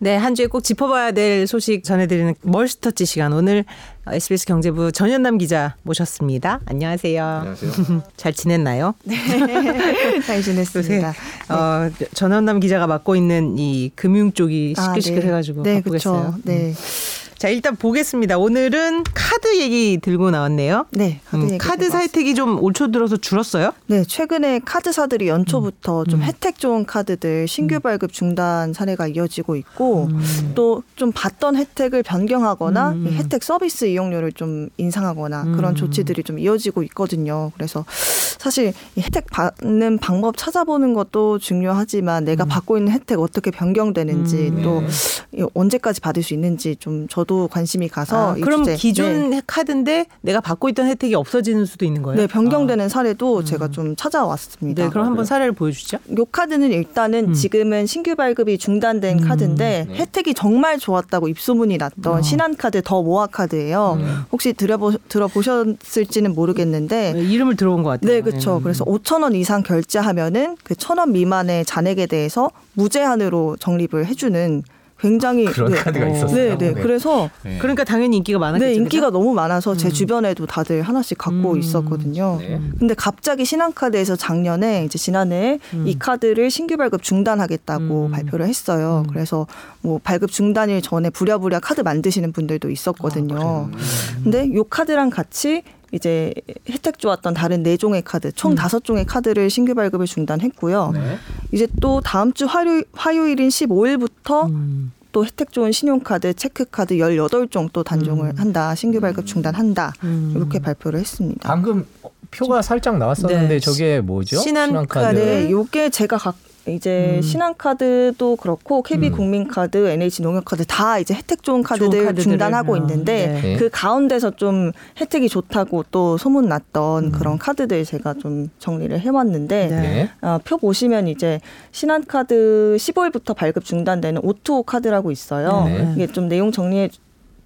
네, 한 주에 꼭 짚어봐야 될 소식 전해드리는 멀스터치 시간. 오늘 SBS 경제부 전현남 기자 모셨습니다. 안녕하세요. 안녕하세요. 잘 지냈나요? 네, 잘 지냈습니다. 네. 어, 전현남 기자가 맡고 있는 이 금융 쪽이 아, 시끌시끌해가지고 네, 바쁘겠어요. 그렇죠. 네, 자, 일단 보겠습니다. 오늘은 카드 얘기 들고 나왔네요. 네, 카드, 음, 얘기 카드. 사혜택이 좀 올초 들어서 줄었어요? 네, 최근에 카드사들이 연초부터 좀 음. 혜택 좋은 카드들 신규 발급 중단 사례가 이어지고 있고 또 좀 받던 혜택을 변경하거나 음. 이 혜택 서비스 이용료를 좀 인상하거나 음. 그런 조치들이 좀 이어지고 있거든요. 그래서 사실 이 혜택 받는 방법 찾아보는 것도 중요하지만 내가 받고 있는 혜택 어떻게 변경되는지 음. 또 네. 이 언제까지 받을 수 있는지 좀 저도 관심이 가서 아, 이 그럼 주제- 기존 네. 카드인데 내가 받고 있던 혜택이 없어지는 수도 있는 거예요? 네, 변경되는 사례도 제가 좀 찾아왔습니다. 네, 그럼 한번 사례를 보여주시죠. 요 카드는 일단은 음. 지금은 신규 발급이 중단된 음. 카드인데 네. 혜택이 정말 좋았다고 입소문이 났던 어. 신한카드 더 모아 카드예요. 음. 혹시 들어보, 들어보셨을지는 모르겠는데 네, 이름을 들어본 것 같아요. 네, 그렇죠. 그래서 5천 원 이상 결제하면은 그 천 원 미만의 잔액에 대해서 무제한으로 적립을 해주는 굉장히 그런 네. 카드가 어. 있었어요. 네, 네. 그래서 네. 그러니까 당연히 인기가 많았겠죠. 네, 인기가 그죠? 너무 많아서 제 음. 주변에도 다들 하나씩 갖고 음. 있었거든요. 네. 근데 갑자기 신한카드에서 작년에 이제 지난해 음. 이 카드를 신규 발급 중단하겠다고 음. 발표를 했어요. 음. 그래서 뭐 발급 중단일 전에 부랴부랴 카드 만드시는 분들도 아, 있었거든요. 근데 요 카드랑 같이 이제 혜택 좋았던 다른 네 종의 카드, 총 음. 다섯 종의 카드를 신규 발급을 중단했고요. 네. 이제 또 다음 주 화요, 화요일인 15일부터 음. 또 혜택 좋은 신용카드, 체크카드 18종 또 단종을 음. 한다. 신규 발급 중단한다. 음. 이렇게 발표를 했습니다. 방금 표가 살짝 나왔었는데 네. 저게 뭐죠? 신한카드. 네, 요게 제가 각 이제 음. 신한카드도 그렇고 KB 음. 국민카드, NH 농협카드 다 이제 혜택 좋은 카드들 카드들을. 중단하고 어, 있는데 네. 그 가운데서 좀 혜택이 좋다고 또 소문 났던 음. 그런 카드들 제가 좀 정리를 해왔는데 네. 네. 어, 표 보시면 이제 신한카드 15일부터 발급 중단되는 오투오 카드라고 있어요. 네. 이게 좀 내용 정리해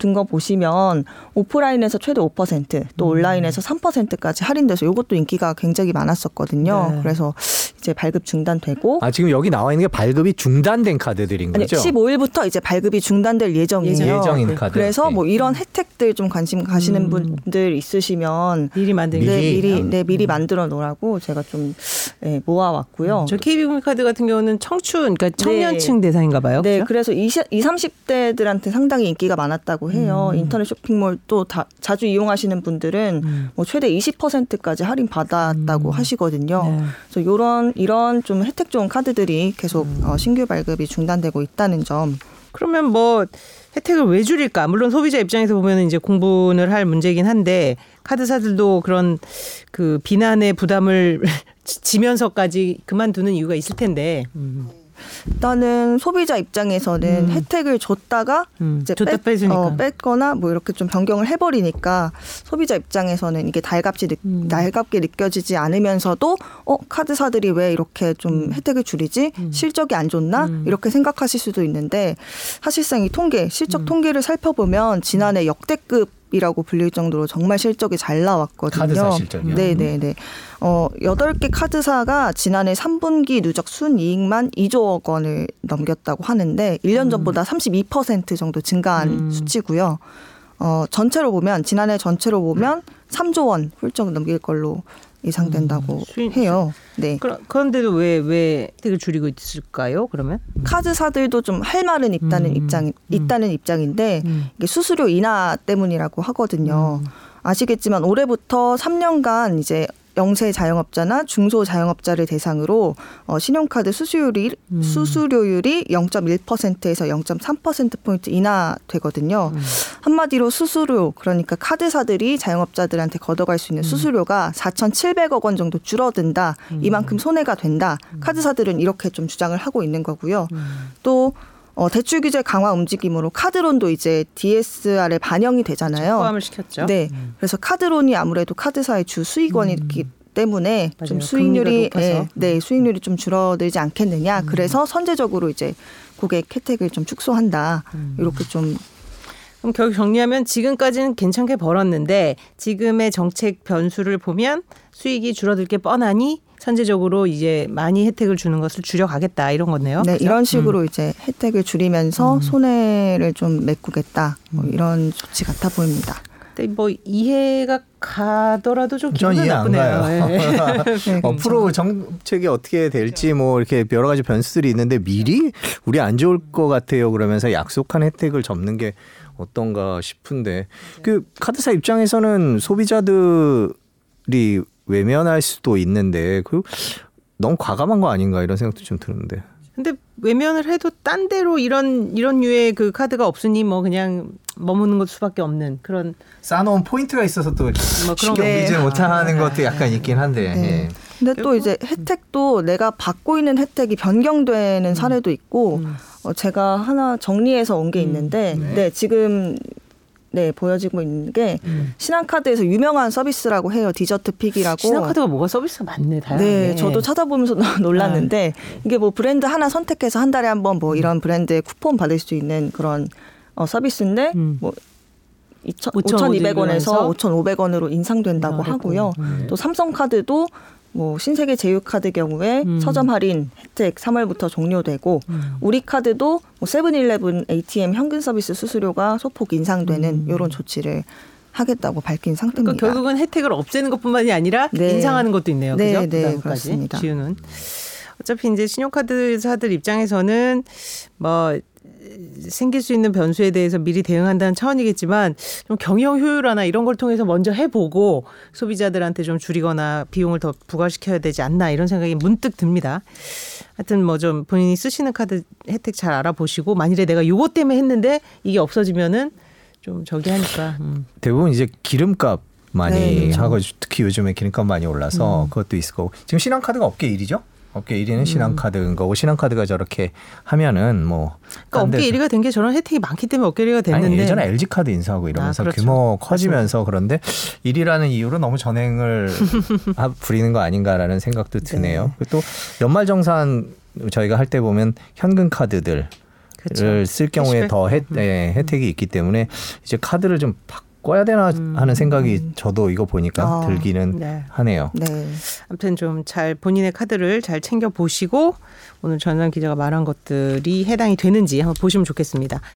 둔거 보시면 오프라인에서 최대 5%또 온라인에서 3%까지 할인돼서 이것도 인기가 굉장히 많았었거든요. 네. 그래서 이제 발급 중단되고 아 지금 여기 나와 있는 게 발급이 중단된 카드들인 아니 거죠? 15일부터 이제 발급이 중단될 예정이에요. 예정인 카드. 그래서 뭐 네. 이런 혜택들 좀 관심 가시는 음. 분들 있으시면 미리 만들기. 네, 미리. 네, 미리 만들어 놓으라고 제가 좀 네, 모아왔고요. 저 KB국민카드 같은 경우는 청춘, 그러니까 청년층 대상인가 봐요. 네, 그죠? 그래서 20, 30대들한테 상당히 인기가 많았다고 해요. 음. 인터넷 쇼핑몰 또 다, 자주 이용하시는 분들은 음. 뭐 최대 20%까지 할인 받았다고 음. 하시거든요. 네. 그래서 이런 이런 좀 혜택 좋은 카드들이 계속 음. 어, 신규 발급이 중단되고 있다는 점. 그러면 뭐 혜택을 왜 줄일까? 물론 소비자 입장에서 보면 이제 공분을 할 문제긴 한데 카드사들도 그런 그 비난의 부담을 지- 지면서까지 그만두는 이유가 있을 텐데. 음. 일단은 소비자 입장에서는 음. 혜택을 줬다가 음. 이제 줬다 뺐. 어, 뺐거나 뭐 이렇게 좀 변경을 해버리니까 소비자 입장에서는 이게 달갑지 느, 음. 달갑게 느껴지지 않으면서도 어 카드사들이 왜 이렇게 좀 음. 혜택을 줄이지 음. 실적이 안 좋나 음. 이렇게 생각하실 수도 있는데 사실상 이 통계 실적 음. 통계를 살펴보면 지난해 역대급 이라고 불릴 정도로 정말 실적이 잘 나왔거든요. 카드사 실적이요? 네, 네, 네. 어, 8개 카드사가 지난해 3분기 누적 순이익만 2조 원을 넘겼다고 하는데 1년 전보다 32% 정도 증가한 음. 수치고요. 어, 전체로 보면 지난해 전체로 보면 3조 원 훌쩍 넘길 걸로 예상된다고 음, 해요. 네. 그러, 그런데도 왜, 왜 혜택을 줄이고 있을까요, 그러면? 카드사들도 좀 할 말은 있다는 음. 입장 음. 있다는 입장인데 음. 이게 수수료 인하 때문이라고 하거든요. 음. 아시겠지만 올해부터 3년간 이제 영세 자영업자나 중소 자영업자를 대상으로 어, 신용카드 수수료율이 음. 수수료율이 0.1%에서 0.3% 포인트 인하되거든요. 음. 한마디로 수수료 그러니까 카드사들이 자영업자들한테 걷어갈 수 있는 수수료가 4,700억 원 정도 줄어든다. 이만큼 손해가 된다. 카드사들은 이렇게 좀 주장을 하고 있는 거고요. 음. 또 어, 대출 규제 강화 움직임으로 카드론도 이제 DSR에 반영이 되잖아요. 포함을 시켰죠. 네. 음. 그래서 카드론이 아무래도 카드사의 주 수익원이기 때문에 맞아요. 좀 수익률이. 음. 예, 네, 수익률이 좀 줄어들지 않겠느냐. 그래서 선제적으로 이제 고객 혜택을 좀 축소한다. 음. 이렇게 좀 그럼 결국 정리하면 지금까지는 괜찮게 벌었는데 지금의 정책 변수를 보면 수익이 줄어들 게 뻔하니 선제적으로 이제 많이 혜택을 주는 것을 줄여가겠다 이런 거네요. 네, 그죠? 이런 식으로 이제 혜택을 줄이면서 손해를 좀 메꾸겠다. 뭐 이런 조치 같아 보입니다. 근데 뭐 이해가 가더라도 좀안 나쁘네요. 가요. 예. 네, 어, 정책이 어떻게 될지 뭐 이렇게 여러 가지 변수들이 있는데 미리 우리 안 좋을 것 같아요 그러면서 약속한 혜택을 접는 게 어떤가 싶은데 그 카드사 입장에서는 소비자들이 외면할 수도 있는데 그 너무 과감한 거 아닌가 이런 생각도 좀 드는데 근데 외면을 해도 딴 데로 이런 이런 류의 그 카드가 없으니 뭐 그냥 머무는 것 수밖에 없는 그런 쌓아놓은 포인트가 있어서 또 뭐 그런. 쓰지 네. 못하는 것도 약간 있긴 한데 네. 예. 근데 또 이제 혜택도 내가 받고 있는 혜택이 변경되는 사례도 있고 음. 어, 제가 하나 정리해서 온 게 있는데 네. 지금 네 보여지고 있는 게 음. 신한카드에서 유명한 서비스라고 해요 디저트 픽이라고 신한카드가 뭐가 서비스가 많네 다양하게. 네, 저도 찾아보면서 놀랐는데 이게 뭐 브랜드 하나 선택해서 한 달에 한 번 뭐 이런 브랜드의 쿠폰 받을 수 있는 그런 어, 서비스인데 음. 뭐 2,200원에서 5,500원에서 5,500원으로 인상된다고 하고요. 음. 또 삼성카드도 뭐 신세계 제휴카드 경우에 음. 서점 할인 혜택 3월부터 종료되고 음. 우리 카드도 뭐 세븐일레븐 ATM 현금 서비스 수수료가 소폭 인상되는 이런 조치를 하겠다고 밝힌 상태입니다. 음. 그러니까 결국은 혜택을 없애는 것뿐만이 아니라 네. 인상하는 것도 있네요. 네, 그죠? 네, 그렇습니다. 지우는. 어차피 이제 신용카드사들 입장에서는 뭐 생길 수 있는 변수에 대해서 미리 대응한다는 차원이겠지만 좀 경영 효율화나 이런 걸 통해서 먼저 해보고 소비자들한테 좀 줄이거나 비용을 더 부과시켜야 되지 않나 이런 생각이 문득 듭니다. 하여튼 뭐 좀 본인이 쓰시는 카드 혜택 잘 알아보시고 만일에 내가 요거 때문에 했는데 이게 없어지면은 좀 저기 하니까 음. 대부분 이제 기름값 많이 네, 그렇죠. 하고 특히 요즘에 기름값 많이 올라서 그것도 있을 거고 지금 신한카드가 업계 1위죠? 업계 1위는 신한카드인 거고 신한카드가 저렇게 하면은 뭐 그러니까 딴 업계 데서- 1위가 된 게 저런 혜택이 많기 때문에 업계 1위가 됐는데 아니, 예전에 LG 카드 인수하고 이러면서 아, 그렇죠. 규모 커지면서 그런데 1위라는 이유로 너무 전횡을 아, 부리는 거 아닌가라는 생각도 드네요. 그리고 또 연말 정산 저희가 할 때 보면 현금 카드들을 그렇죠. 쓸 경우에? 음. 더 혜, 예, 혜택이 있기 때문에 이제 카드를 좀바 꿔야 되나 하는 생각이 저도 이거 보니까 아, 들기는 음. 네. 하네요. 네. 아무튼 좀 잘 본인의 카드를 잘 챙겨 보시고 오늘 전산 기자가 말한 것들이 해당이 되는지 한번 보시면 좋겠습니다.